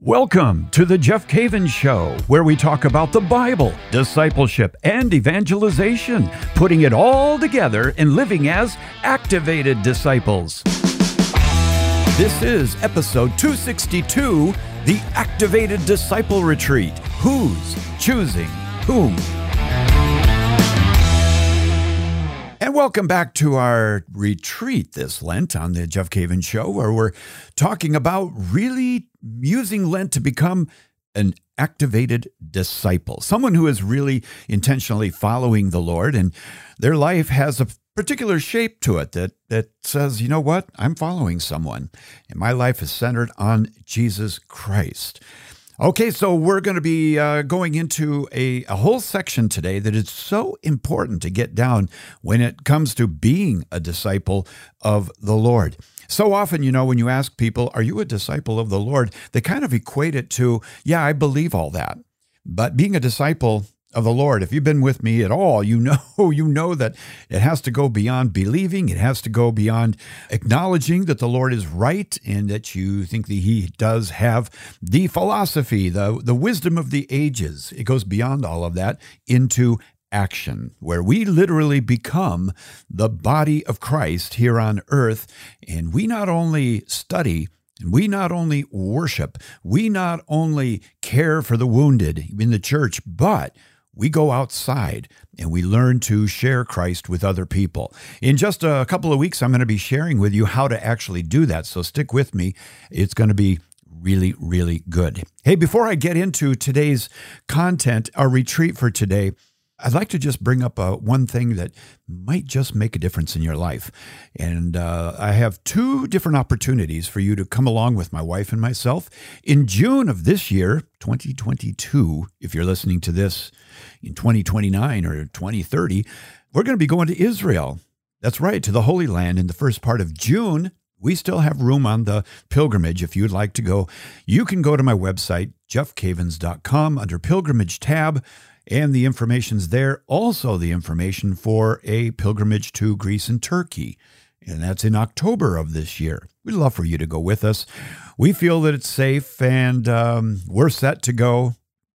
Welcome to the Jeff Cavins Show, where we talk about the Bible, discipleship, and evangelization, putting it all together and living as activated disciples. This is episode 262 The Activated Disciple Retreat. Who's choosing whom? And welcome back to our retreat this Lent on the Jeff Cavins Show, where we're talking about really using Lent to become an activated disciple, someone who is really intentionally following the Lord, and their life has a particular shape to it that that says, you know what, I'm following someone, and my life is centered on Jesus Christ. Okay, so we're going to be uh, going into a, a whole section today that is so important to get down when it comes to being a disciple of the Lord. So often, you know, when you ask people, Are you a disciple of the Lord? they kind of equate it to, Yeah, I believe all that. But being a disciple of the Lord. If you've been with me at all, you know you know that it has to go beyond believing. It has to go beyond acknowledging that the Lord is right and that you think that He does have the philosophy, the the wisdom of the ages. It goes beyond all of that into action, where we literally become the body of Christ here on earth, and we not only study we not only worship, we not only care for the wounded in the church, but we go outside and we learn to share Christ with other people. In just a couple of weeks, I'm going to be sharing with you how to actually do that. So stick with me. It's going to be really, really good. Hey, before I get into today's content, our retreat for today, I'd like to just bring up uh, one thing that might just make a difference in your life. And uh, I have two different opportunities for you to come along with my wife and myself. In June of this year, 2022, if you're listening to this in 2029 or 2030, we're going to be going to Israel. That's right, to the Holy Land in the first part of June. We still have room on the pilgrimage if you'd like to go. You can go to my website, jeffcavins.com, under pilgrimage tab and the information's there. Also, the information for a pilgrimage to Greece and Turkey, and that's in October of this year. We'd love for you to go with us. We feel that it's safe and um, we're set to go.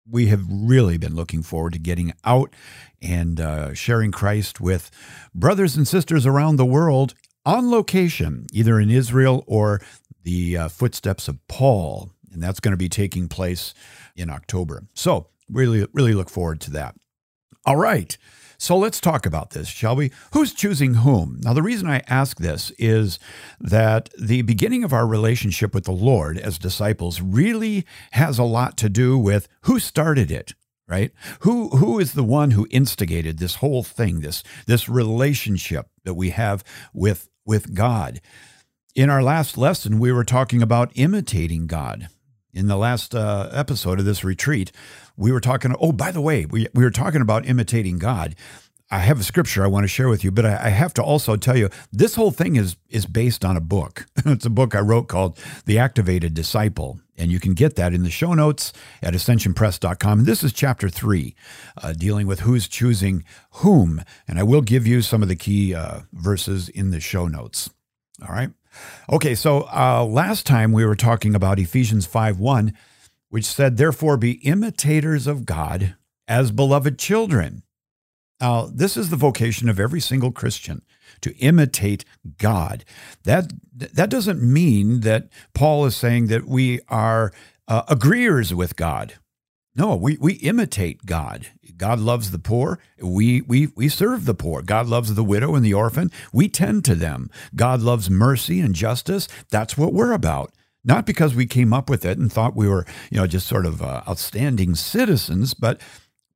We have really been looking forward to getting out and uh, sharing Christ with brothers and sisters around the world on location, either in Israel or the uh, footsteps of Paul. And that's going to be taking place in October. So, Really, really look forward to that. All right. So let's talk about this, shall we? Who's choosing whom? Now, the reason I ask this is that the beginning of our relationship with the Lord as disciples really has a lot to do with who started it, right? Who who is the one who instigated this whole thing, this this relationship that we have with with God? In our last lesson, we were talking about imitating God. In the last uh, episode of this retreat, we were talking. Oh, by the way, we, we were talking about imitating God. I have a scripture I want to share with you, but I, I have to also tell you this whole thing is is based on a book. it's a book I wrote called The Activated Disciple. And you can get that in the show notes at ascensionpress.com. And this is chapter three, uh, dealing with who's choosing whom. And I will give you some of the key uh, verses in the show notes. All right. Okay. So uh, last time we were talking about Ephesians 5 1 which said, Therefore be imitators of God as beloved children. Now, this is the vocation of every single Christian to imitate God. That, that doesn't mean that Paul is saying that we are uh, agreeers with God. No, we, we imitate God. God loves the poor. We, we, we serve the poor. God loves the widow and the orphan. We tend to them. God loves mercy and justice. That's what we're about not because we came up with it and thought we were, you know, just sort of uh, outstanding citizens, but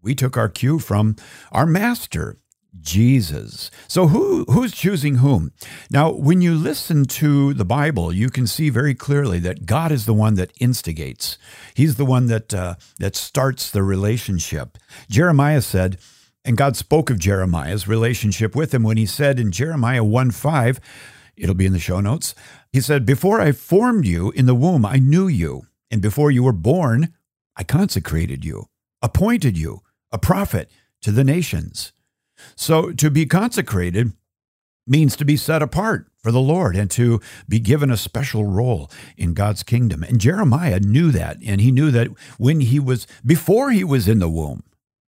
we took our cue from our master, Jesus. So who who's choosing whom? Now, when you listen to the Bible, you can see very clearly that God is the one that instigates. He's the one that uh, that starts the relationship. Jeremiah said, and God spoke of Jeremiah's relationship with him when he said in Jeremiah 1 5, it'll be in the show notes, he said, Before I formed you in the womb, I knew you. And before you were born, I consecrated you, appointed you a prophet to the nations. So to be consecrated means to be set apart for the Lord and to be given a special role in God's kingdom. And Jeremiah knew that. And he knew that when he was, before he was in the womb,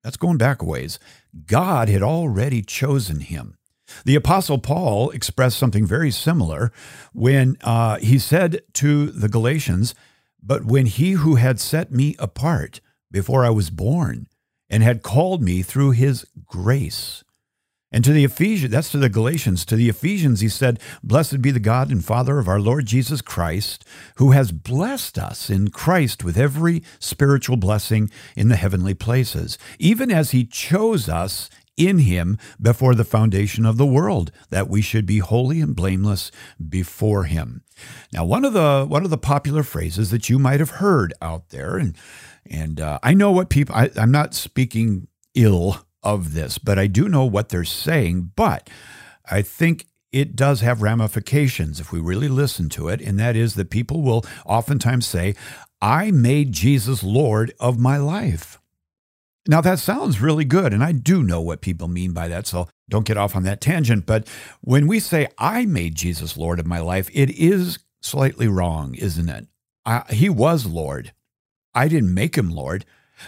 that's going back a ways, God had already chosen him. The Apostle Paul expressed something very similar when uh, he said to the Galatians, But when he who had set me apart before I was born and had called me through his grace, and to the Ephesians, that's to the Galatians, to the Ephesians, he said, Blessed be the God and Father of our Lord Jesus Christ, who has blessed us in Christ with every spiritual blessing in the heavenly places, even as he chose us in him before the foundation of the world, that we should be holy and blameless before him. Now, one of the one of the popular phrases that you might have heard out there, and and uh, I know what people. I, I'm not speaking ill of this, but I do know what they're saying. But I think it does have ramifications if we really listen to it. And that is that people will oftentimes say, I made Jesus Lord of my life. Now, that sounds really good. And I do know what people mean by that. So don't get off on that tangent. But when we say, I made Jesus Lord of my life, it is slightly wrong, isn't it? I, he was Lord. I didn't make him Lord,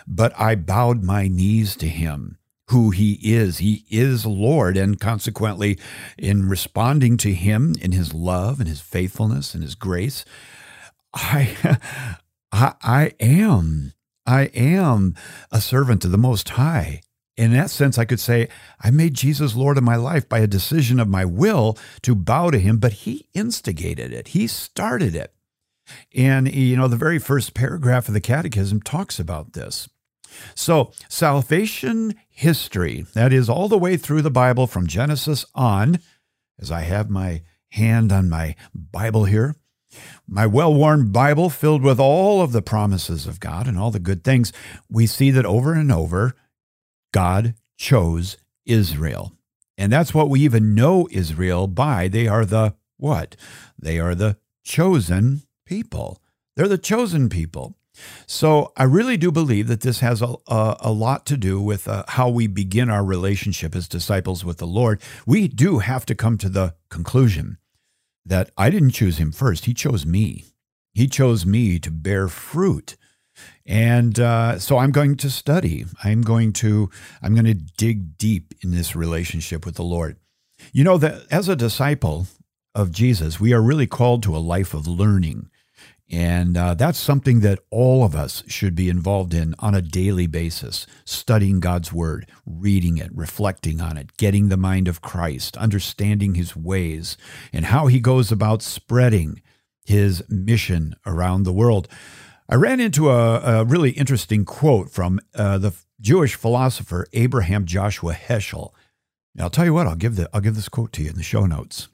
but I bowed my knees to him who he is. He is Lord. And consequently, in responding to him in his love and his faithfulness and his grace, I, I, I am, I am a servant of the Most High. In that sense, I could say, I made Jesus Lord of my life by a decision of my will to bow to him, but he instigated it. He started it. And, you know, the very first paragraph of the Catechism talks about this. So, salvation history, that is all the way through the Bible from Genesis on, as I have my hand on my Bible here, my well worn Bible filled with all of the promises of God and all the good things, we see that over and over, God chose Israel. And that's what we even know Israel by. They are the what? They are the chosen people. They're the chosen people. So I really do believe that this has a, a, a lot to do with uh, how we begin our relationship as disciples with the Lord. We do have to come to the conclusion that I didn't choose him first. He chose me. He chose me to bear fruit. And uh, so I'm going to study. I'm going to I'm going to dig deep in this relationship with the Lord. You know that as a disciple of Jesus, we are really called to a life of learning. And uh, that's something that all of us should be involved in on a daily basis studying God's Word, reading it, reflecting on it, getting the mind of Christ, understanding His ways, and how He goes about spreading His mission around the world. I ran into a, a really interesting quote from uh, the Jewish philosopher Abraham Joshua Heschel. I'll tell you what, I'll give, the, I'll give this quote to you in the show notes.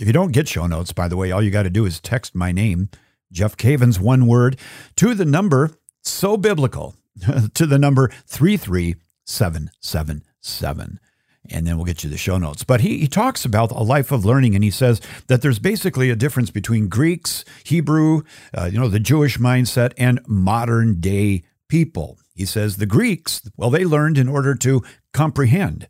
If you don't get show notes, by the way, all you got to do is text my name Jeff Cavins, one word, to the number so biblical, to the number 33777. And then we'll get you the show notes. But he, he talks about a life of learning, and he says that there's basically a difference between Greeks, Hebrew, uh, you know, the Jewish mindset, and modern day people. He says the Greeks, well, they learned in order to comprehend.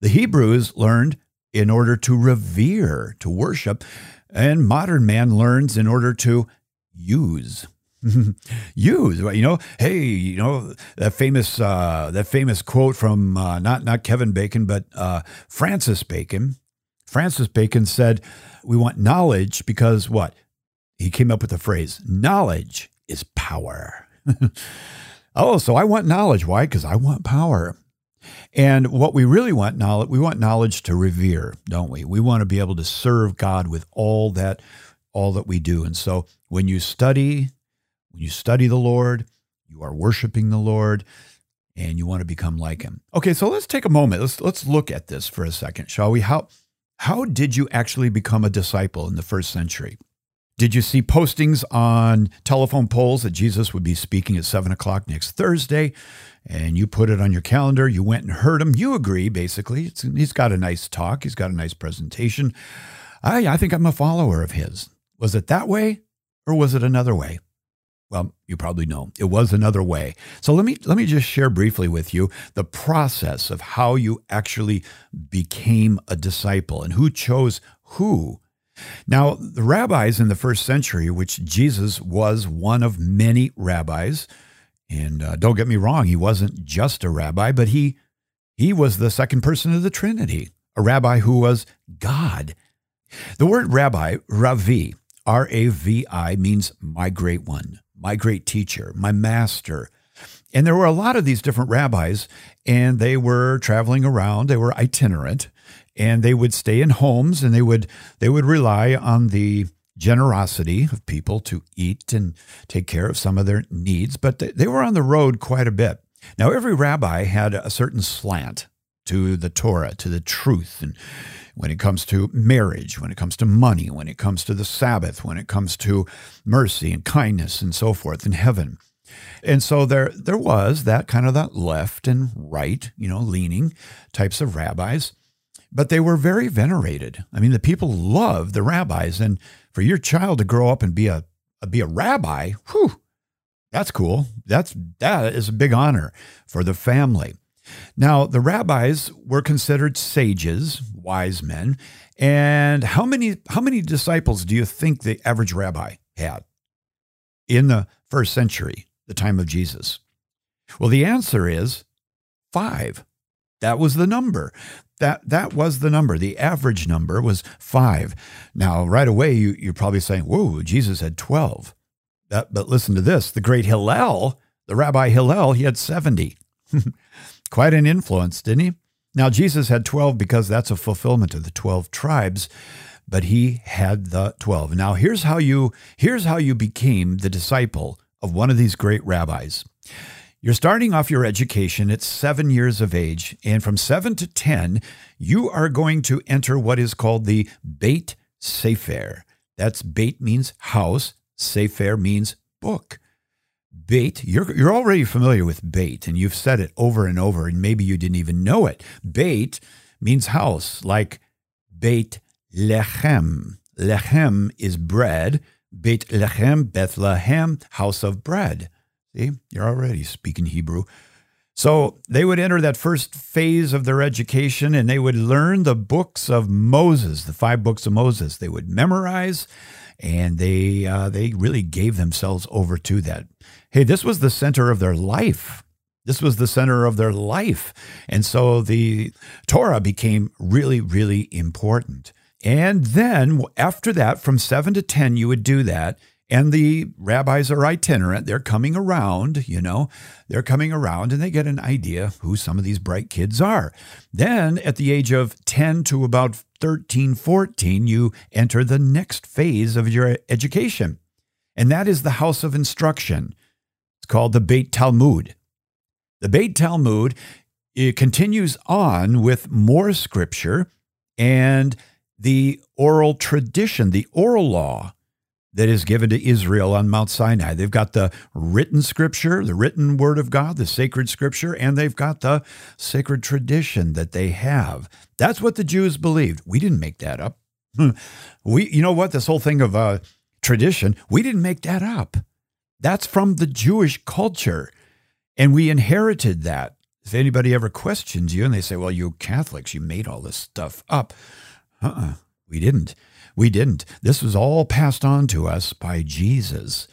The Hebrews learned in order to revere, to worship. And modern man learns in order to use. use you know? Hey you know that famous uh that famous quote from uh, not not kevin bacon but uh francis bacon. Francis bacon said we want knowledge because what? He came up with the phrase knowledge is power. Oh so i want knowledge. Why? Because i want power. And what we really want knowledge we want knowledge to revere don't we? We want to be able to serve god with all that all that we do. And so when you study, when you study the Lord, you are worshiping the Lord and you want to become like him. Okay, so let's take a moment. Let's let's look at this for a second, shall we? How how did you actually become a disciple in the first century? Did you see postings on telephone poles that Jesus would be speaking at seven o'clock next Thursday? And you put it on your calendar. You went and heard him. You agree, basically. It's, he's got a nice talk. He's got a nice presentation. I, I think I'm a follower of his. Was it that way or was it another way? Well, you probably know it was another way. So let me let me just share briefly with you the process of how you actually became a disciple and who chose who. Now, the rabbis in the first century, which Jesus was one of many rabbis, and uh, don't get me wrong, he wasn't just a rabbi, but he he was the second person of the Trinity, a rabbi who was God. The word rabbi, Ravi, R A V I, means my great one my great teacher, my master. And there were a lot of these different rabbis, and they were traveling around. They were itinerant, and they would stay in homes, and they would they would rely on the generosity of people to eat and take care of some of their needs. But they, they were on the road quite a bit. Now, every rabbi had a certain slant to the Torah, to the truth, and when it comes to marriage, when it comes to money, when it comes to the Sabbath, when it comes to mercy and kindness and so forth in heaven. And so there there was that kind of that left and right, you know, leaning types of rabbis, but they were very venerated. I mean, the people loved the rabbis and for your child to grow up and be a be a rabbi, whew, that's cool. That's that is a big honor for the family. Now, the rabbis were considered sages, wise men. And how many how many disciples do you think the average rabbi had in the first century, the time of Jesus? Well, the answer is 5. That was the number. That that was the number. The average number was 5. Now, right away you you're probably saying, "Whoa, Jesus had 12." That, but listen to this, the great Hillel, the Rabbi Hillel, he had 70. Quite an influence, didn't he? Now, Jesus had 12 because that's a fulfillment of the 12 tribes, but he had the 12. Now, here's how you here's how you became the disciple of one of these great rabbis. You're starting off your education at 7 years of age, and from 7 to 10, you are going to enter what is called the Beit Sefer. That's Beit means house, Sefer means book. Beit, you're, you're already familiar with beit, and you've said it over and over, and maybe you didn't even know it. Beit means house, like Beit Lechem. Lechem is bread. Beit Lechem, Bethlehem, house of bread. See, you're already speaking Hebrew. So they would enter that first phase of their education and they would learn the books of Moses, the five books of Moses. They would memorize and they uh, they really gave themselves over to that. Hey, this was the center of their life. This was the center of their life, and so the Torah became really, really important. And then after that, from seven to ten, you would do that. And the rabbis are itinerant. They're coming around, you know, they're coming around and they get an idea who some of these bright kids are. Then at the age of 10 to about 13, 14, you enter the next phase of your education. And that is the house of instruction. It's called the Beit Talmud. The Beit Talmud it continues on with more scripture and the oral tradition, the oral law that is given to Israel on Mount Sinai. They've got the written scripture, the written word of God, the sacred scripture, and they've got the sacred tradition that they have. That's what the Jews believed. We didn't make that up. We, you know what? This whole thing of uh, tradition, we didn't make that up. That's from the Jewish culture. And we inherited that. If anybody ever questions you and they say, well, you Catholics, you made all this stuff up. Uh uh-uh, uh we didn't. We didn't. This was all passed on to us by Jesus.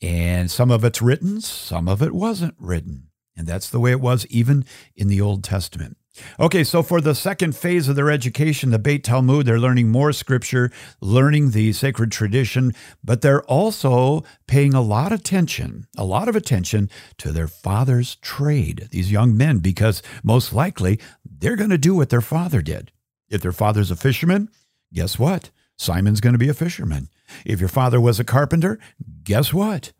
And some of it's written, some of it wasn't written. And that's the way it was even in the Old Testament. Okay, so for the second phase of their education, the Beit Talmud, they're learning more scripture, learning the sacred tradition, but they're also paying a lot of attention, a lot of attention to their father's trade, these young men, because most likely they're going to do what their father did. If their father's a fisherman, guess what? Simon's going to be a fisherman. If your father was a carpenter, guess what?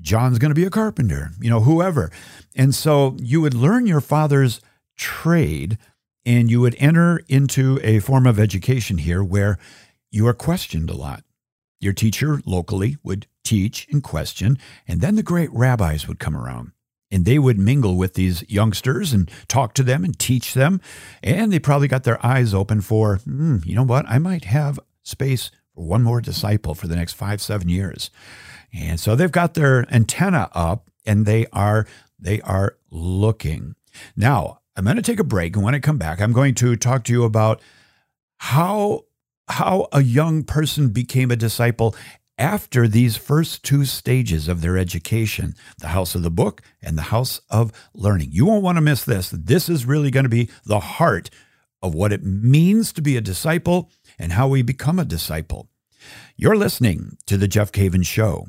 John's going to be a carpenter, you know, whoever. And so you would learn your father's trade and you would enter into a form of education here where you are questioned a lot. Your teacher locally would teach and question, and then the great rabbis would come around and they would mingle with these youngsters and talk to them and teach them. And they probably got their eyes open for, mm, you know what, I might have space for one more disciple for the next five, seven years. And so they've got their antenna up and they are they are looking. Now, I'm going to take a break and when I come back, I'm going to talk to you about how how a young person became a disciple after these first two stages of their education the house of the book and the house of learning. You won't want to miss this. This is really going to be the heart of what it means to be a disciple and how we become a disciple. You're listening to The Jeff Cavins Show.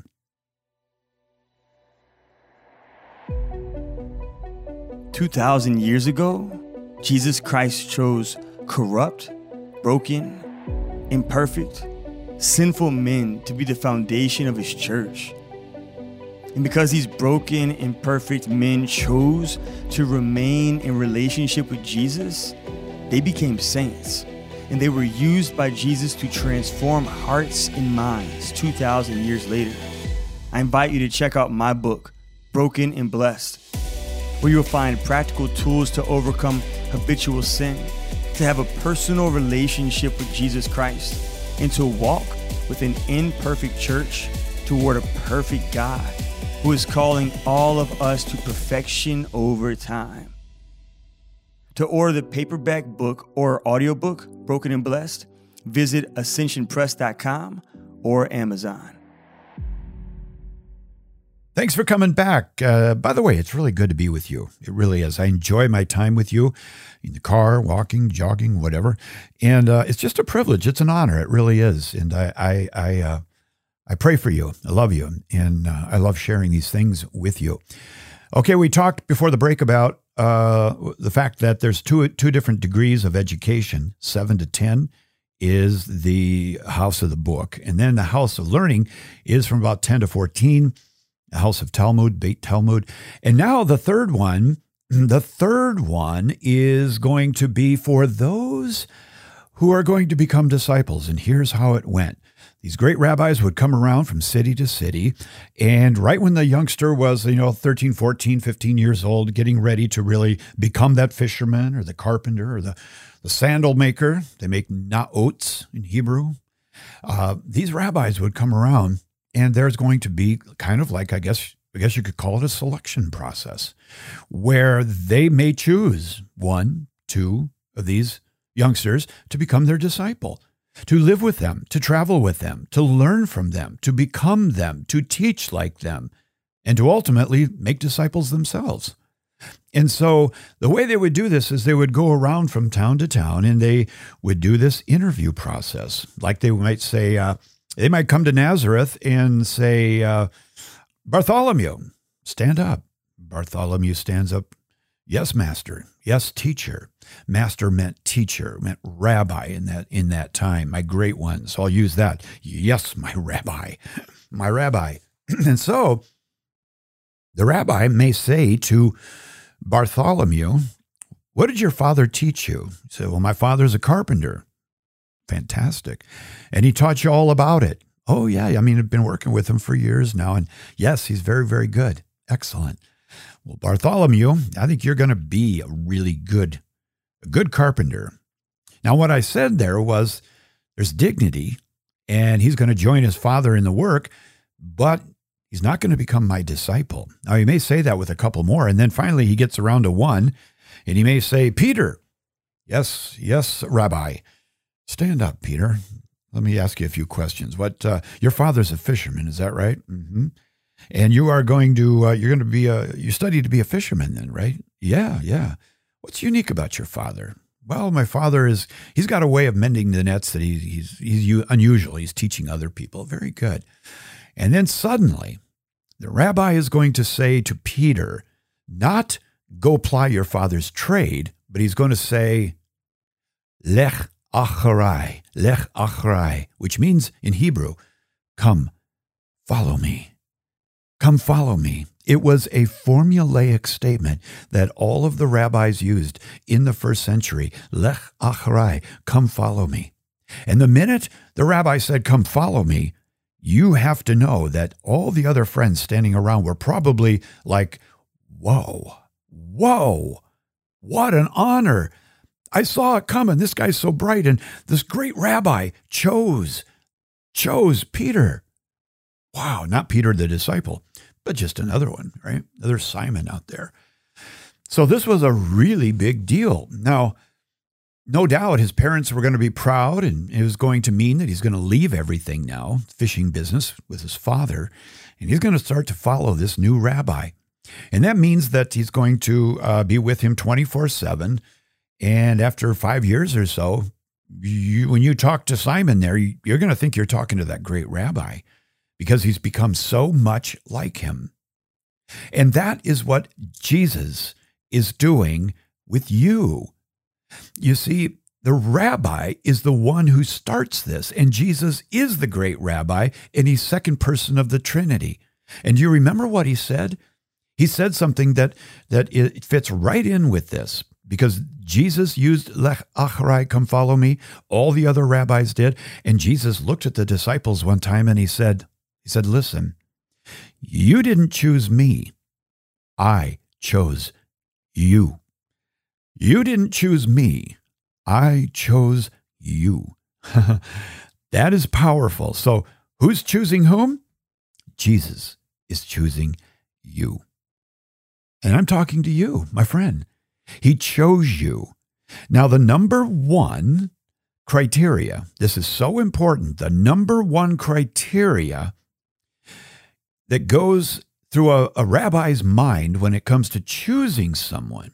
Two thousand years ago, Jesus Christ chose corrupt, broken, imperfect, sinful men to be the foundation of his church. And because these broken, imperfect men chose to remain in relationship with Jesus, they became saints. And they were used by Jesus to transform hearts and minds 2,000 years later. I invite you to check out my book, Broken and Blessed, where you'll find practical tools to overcome habitual sin, to have a personal relationship with Jesus Christ, and to walk with an imperfect church toward a perfect God who is calling all of us to perfection over time. To order the paperback book or audiobook, Broken and Blessed, visit ascensionpress.com or Amazon. Thanks for coming back. Uh, by the way, it's really good to be with you. It really is. I enjoy my time with you in the car, walking, jogging, whatever. And uh, it's just a privilege. It's an honor. It really is. And I, I, I, uh, I pray for you. I love you. And uh, I love sharing these things with you. Okay, we talked before the break about uh, the fact that there's two, two different degrees of education, seven to 10 is the house of the book. And then the house of learning is from about 10 to 14 the House of Talmud, Beit Talmud. And now the third one, the third one is going to be for those who are going to become disciples. And here's how it went. These great rabbis would come around from city to city. And right when the youngster was, you know, 13, 14, 15 years old, getting ready to really become that fisherman or the carpenter or the, the sandal maker, they make na'ots in Hebrew. Uh, these rabbis would come around and there's going to be kind of like I guess I guess you could call it a selection process where they may choose one, two of these youngsters to become their disciple, to live with them, to travel with them, to learn from them, to become them, to teach like them, and to ultimately make disciples themselves. And so the way they would do this is they would go around from town to town and they would do this interview process. Like they might say, uh, they might come to Nazareth and say, uh, Bartholomew, stand up. Bartholomew stands up. Yes, master. Yes, teacher. Master meant teacher, meant rabbi in that in that time. My great one. So I'll use that. Yes, my rabbi, my rabbi. and so the rabbi may say to Bartholomew, "What did your father teach you?" He said, "Well, my father's a carpenter." Fantastic. And he taught you all about it. Oh, yeah. I mean, I've been working with him for years now. And yes, he's very, very good. Excellent. Well, Bartholomew, I think you're going to be a really good, a good carpenter. Now, what I said there was there's dignity, and he's going to join his father in the work, but he's not going to become my disciple. Now, he may say that with a couple more, and then finally he gets around to one, and he may say, Peter, yes, yes, Rabbi, Stand up, Peter. Let me ask you a few questions. What uh, your father's a fisherman, is that right? Mm-hmm. And you are going to uh, you're going to be a you study to be a fisherman then, right? Yeah, yeah. What's unique about your father? Well, my father is he's got a way of mending the nets that he, he's he's unusual. He's teaching other people. Very good. And then suddenly, the rabbi is going to say to Peter, not go ply your father's trade, but he's going to say, Lech acharai, lech acharai, which means in Hebrew, come, follow me. Come follow me. It was a formulaic statement that all of the rabbis used in the first century. Lech acharai, come follow me. And the minute the rabbi said, come follow me, you have to know that all the other friends standing around were probably like, whoa, whoa, what an honor. I saw it coming. This guy's so bright. And this great rabbi chose, chose Peter. Wow, not Peter the disciple, but just another one, right? Another Simon out there. So this was a really big deal. Now, no doubt his parents were going to be proud, and it was going to mean that he's going to leave everything now, fishing business with his father, and he's going to start to follow this new rabbi. And that means that he's going to uh, be with him 24 7. And after five years or so, you, when you talk to Simon there, you're going to think you're talking to that great rabbi because he's become so much like him. And that is what Jesus is doing with you. You see, the rabbi is the one who starts this, and Jesus is the great rabbi, and he's second person of the Trinity. And you remember what he said? He said something that that it fits right in with this because Jesus used lech achrai, come follow me. All the other rabbis did, and Jesus looked at the disciples one time and he said, he said, listen, you didn't choose me, I chose you. You didn't choose me. I chose you. that is powerful. So, who's choosing whom? Jesus is choosing you. And I'm talking to you, my friend. He chose you. Now, the number one criteria, this is so important, the number one criteria that goes through a, a rabbi's mind when it comes to choosing someone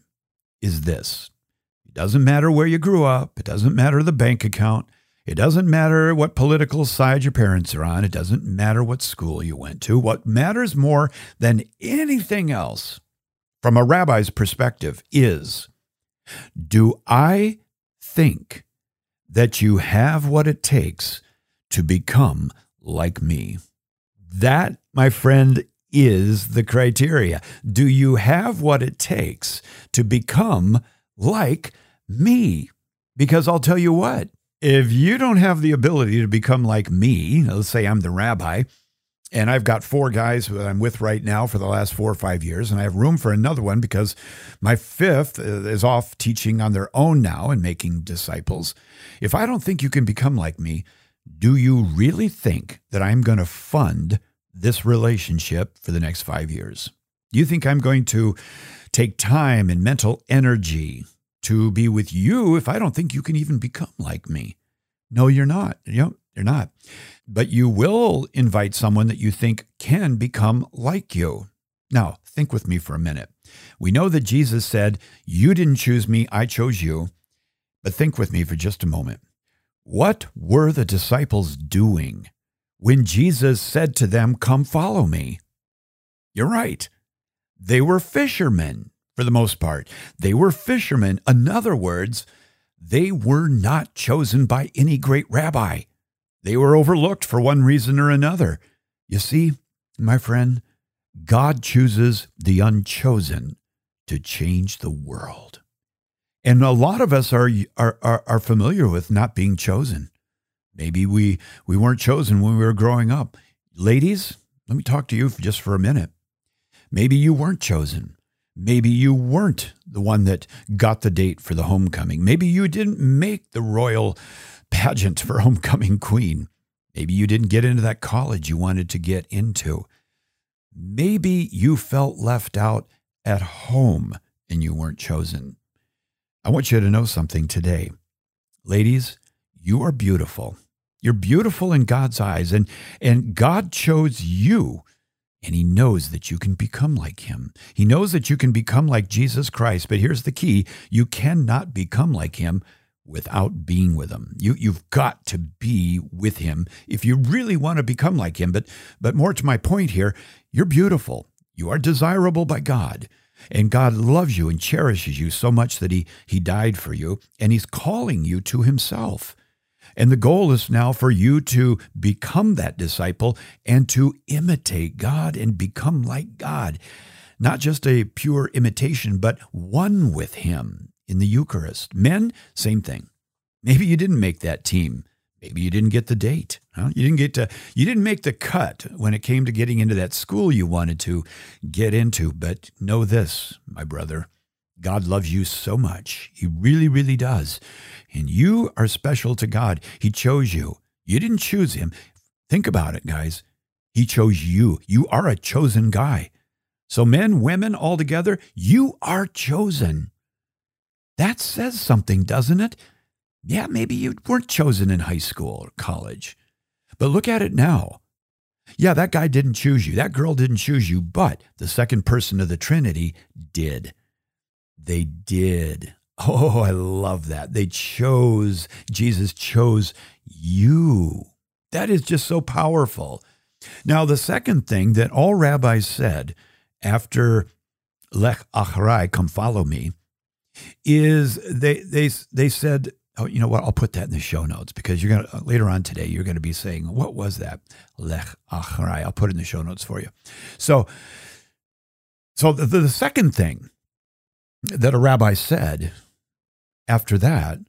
is this. It doesn't matter where you grew up, it doesn't matter the bank account, it doesn't matter what political side your parents are on, it doesn't matter what school you went to. What matters more than anything else from a rabbi's perspective is do I think that you have what it takes to become like me? That, my friend, is the criteria. Do you have what it takes to become like me? Because I'll tell you what, if you don't have the ability to become like me, let's say I'm the rabbi, and I've got four guys that I'm with right now for the last four or five years, and I have room for another one because my fifth uh, is off teaching on their own now and making disciples. If I don't think you can become like me, do you really think that I'm going to fund this relationship for the next five years? Do you think I'm going to take time and mental energy to be with you if I don't think you can even become like me? No, you're not. You know, you're not. But you will invite someone that you think can become like you. Now, think with me for a minute. We know that Jesus said, You didn't choose me, I chose you. But think with me for just a moment. What were the disciples doing when Jesus said to them, Come follow me. You're right. They were fishermen for the most part. They were fishermen. In other words, they were not chosen by any great rabbi. They were overlooked for one reason or another. You see, my friend, God chooses the unchosen to change the world. And a lot of us are, are, are, are familiar with not being chosen. Maybe we, we weren't chosen when we were growing up. Ladies, let me talk to you for just for a minute. Maybe you weren't chosen. Maybe you weren't the one that got the date for the homecoming. Maybe you didn't make the royal pageant for homecoming queen. Maybe you didn't get into that college you wanted to get into. Maybe you felt left out at home and you weren't chosen. I want you to know something today. Ladies, you are beautiful. You're beautiful in God's eyes, and, and God chose you, and He knows that you can become like Him. He knows that you can become like Jesus Christ, but here's the key you cannot become like Him without being with him. You you've got to be with him if you really want to become like him. But but more to my point here, you're beautiful. You are desirable by God. And God loves you and cherishes you so much that he he died for you and he's calling you to himself. And the goal is now for you to become that disciple and to imitate God and become like God. Not just a pure imitation, but one with Him in the Eucharist. Men, same thing. Maybe you didn't make that team. Maybe you didn't get the date. Huh? You didn't get to you didn't make the cut when it came to getting into that school you wanted to get into, but know this, my brother. God loves you so much. He really, really does. And you are special to God. He chose you. You didn't choose him. Think about it, guys. He chose you. You are a chosen guy. So, men, women, all together, you are chosen. That says something, doesn't it? Yeah, maybe you weren't chosen in high school or college. But look at it now. Yeah, that guy didn't choose you. That girl didn't choose you, but the second person of the Trinity did. They did. Oh, I love that. They chose, Jesus chose you. That is just so powerful. Now, the second thing that all rabbis said after Lech Achrai, come follow me, is they, they, they said, oh, you know what? I'll put that in the show notes because you're going to, uh, later on today, you're going to be saying, what was that? Lech Achrai. I'll put it in the show notes for you. So, so the, the second thing that a rabbi said after that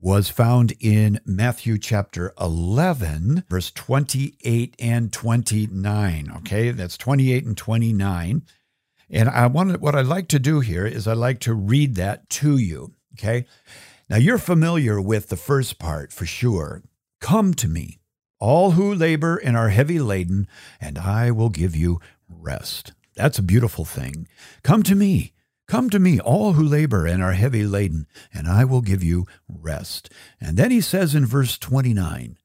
was found in Matthew chapter 11, verse 28 and 29. Okay, that's 28 and 29. And I want what I'd like to do here is I'd like to read that to you. Okay. Now you're familiar with the first part for sure. Come to me, all who labor and are heavy laden, and I will give you rest. That's a beautiful thing. Come to me. Come to me, all who labor and are heavy laden, and I will give you rest. And then he says in verse 29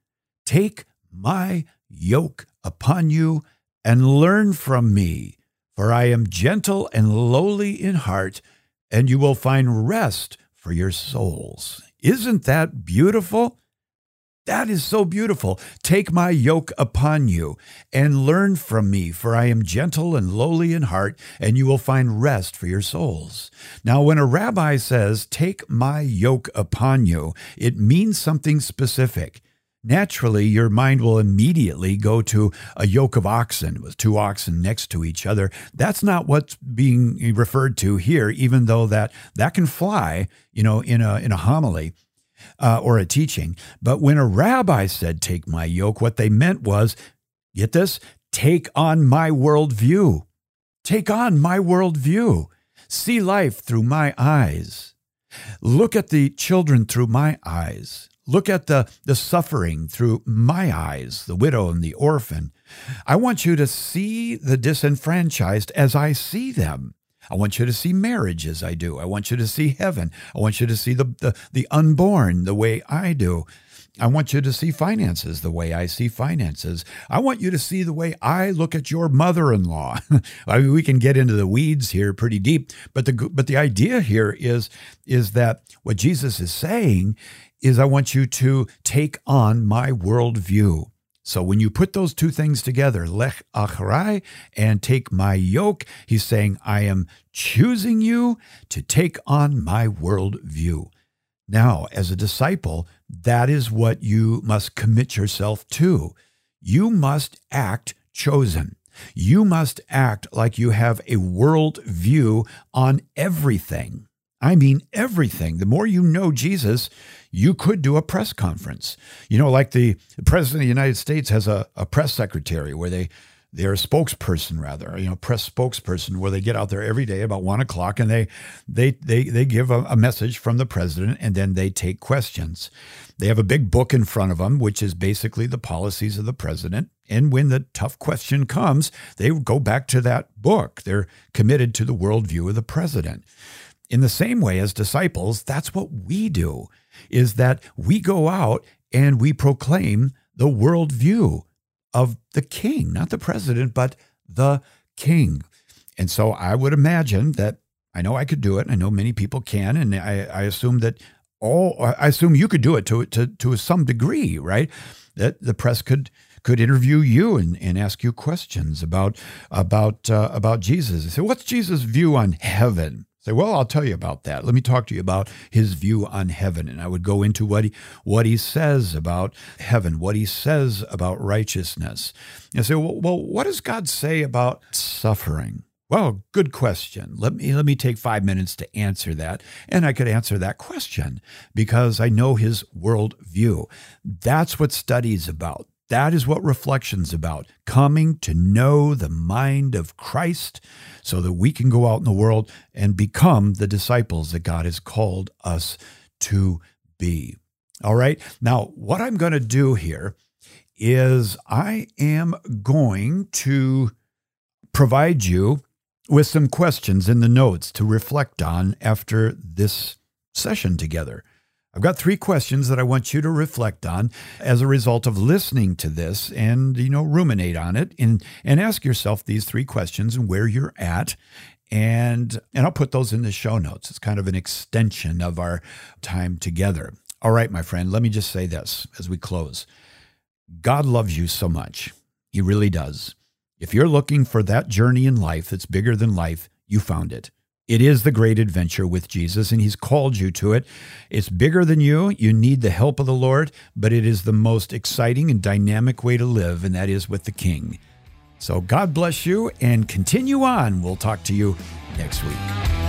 Take my yoke upon you and learn from me, for I am gentle and lowly in heart, and you will find rest for your souls. Isn't that beautiful? That is so beautiful. Take my yoke upon you and learn from me, for I am gentle and lowly in heart, and you will find rest for your souls. Now, when a rabbi says, Take my yoke upon you, it means something specific. Naturally, your mind will immediately go to a yoke of oxen with two oxen next to each other. That's not what's being referred to here, even though that that can fly, you know, in a in a homily uh, or a teaching. But when a rabbi said, Take my yoke, what they meant was, get this, take on my worldview. Take on my worldview. See life through my eyes. Look at the children through my eyes. Look at the, the suffering through my eyes, the widow and the orphan. I want you to see the disenfranchised as I see them. I want you to see marriage as I do. I want you to see heaven. I want you to see the, the, the unborn the way I do. I want you to see finances the way I see finances. I want you to see the way I look at your mother-in-law. I mean, we can get into the weeds here pretty deep, but the but the idea here is is that what Jesus is saying is I want you to take on my worldview. So when you put those two things together, lech achrai and take my yoke, he's saying, I am choosing you to take on my worldview. Now, as a disciple, that is what you must commit yourself to. You must act chosen. You must act like you have a world view on everything. I mean, everything. The more you know Jesus, you could do a press conference. You know, like the, president of the United States has a, a press secretary where they they're a spokesperson rather, you know, press spokesperson where they get out there every day about one o'clock and they they they they give a, a message from the president and then they take questions. They have a big book in front of them, which is basically the policies of the president. And when the tough question comes, they go back to that book. They're committed to the worldview of the president. In the same way as disciples, that's what we do is that we go out and we proclaim the worldview of the king, not the president, but the king. And so I would imagine that I know I could do it. I know many people can, and I, I assume that all I assume you could do it to to to some degree, right? That the press could could interview you and, and ask you questions about about uh, about Jesus. They say, "What's Jesus' view on heaven?" Say, well, I'll tell you about that. Let me talk to you about his view on heaven. And I would go into what he, what he says about heaven, what he says about righteousness. And say, well, well, what does God say about suffering? Well, good question. Let me let me take 5 minutes to answer that. And I could answer that question because I know his worldview. That's what study's about. That is what reflection's about coming to know the mind of Christ so that we can go out in the world and become the disciples that God has called us to be. All right. Now, what I'm going to do here is I am going to provide you with some questions in the notes to reflect on after this session together. I've got three questions that I want you to reflect on as a result of listening to this and you know ruminate on it and and ask yourself these three questions and where you're at and and I'll put those in the show notes. It's kind of an extension of our time together. All right, my friend, let me just say this as we close. God loves you so much. He really does. If you're looking for that journey in life that's bigger than life, you found it. It is the great adventure with Jesus, and He's called you to it. It's bigger than you. You need the help of the Lord, but it is the most exciting and dynamic way to live, and that is with the King. So God bless you and continue on. We'll talk to you next week.